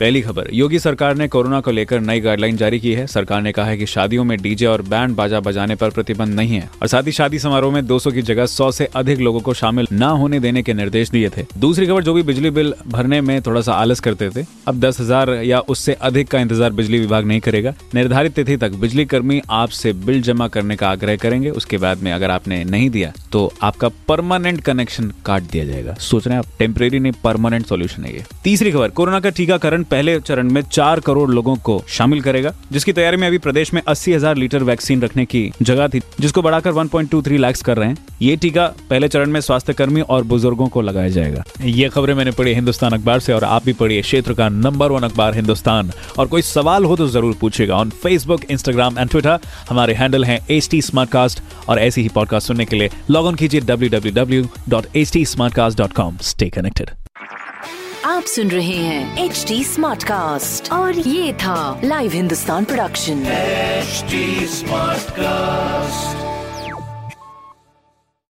पहली खबर, योगी सरकार ने कोरोना को लेकर नई गाइडलाइन जारी की है। सरकार ने कहा है कि शादियों में डीजे और बैंड बाजा बजाने पर प्रतिबंध नहीं है। और साथ ही शादी समारोह में 200 की जगह 100 से अधिक लोगों को शामिल न होने देने के निर्देश दिए थे। दूसरी खबर, जो भी बिजली बिल भरने में थोड़ा सा आलस करते थे, अब दस हज़ार या उससे अधिक का इंतज़ार बिजली विभाग नहीं करेगा। निर्धारित तिथि तक बिजली कर्मी आपसे बिल जमा करने का आग्रह करेंगे। उसके बाद में अगर आपने नहीं दिया तो आपका परमानेंट कनेक्शन काट दिया जाएगा। सोच रहे हैं आप टेम्परेरी नहीं परमानेंट सोल्यूशन है ये। तीसरी खबर, कोरोना का टीकाकरण पहले चरण में चार करोड़ लोगों को शामिल करेगा, जिसकी तैयारी में अभी प्रदेश में अस्सी हज़ार लीटर वैक्सीन रखने की जगह थी, जिसको बढ़ाकर 1.23 लाख कर रहे हैं। ये टीका पहले चरण में स्वास्थ्य कर्मी और बुज़ुर्गों को लगाया जाएगा। ये खबरें मैंने पढ़ी हिंदुस्तान अखबार से और आप भी पढ़िए क्षेत्र का नंबर वन अखबार हिंदुस्तान। और कोई सवाल हो तो ज़रूर पूछेगा on Facebook Instagram and Twitter हमारे हैंडल है एच टी और ऐसी ही पॉडकास्ट सुनने के लिए लॉग इन कीजिए W W W dot H T smart cast dot com stay connected आप सुन रहे हैं एच डी स्मार्ट कास्ट और ये था live Hindustan production smart cast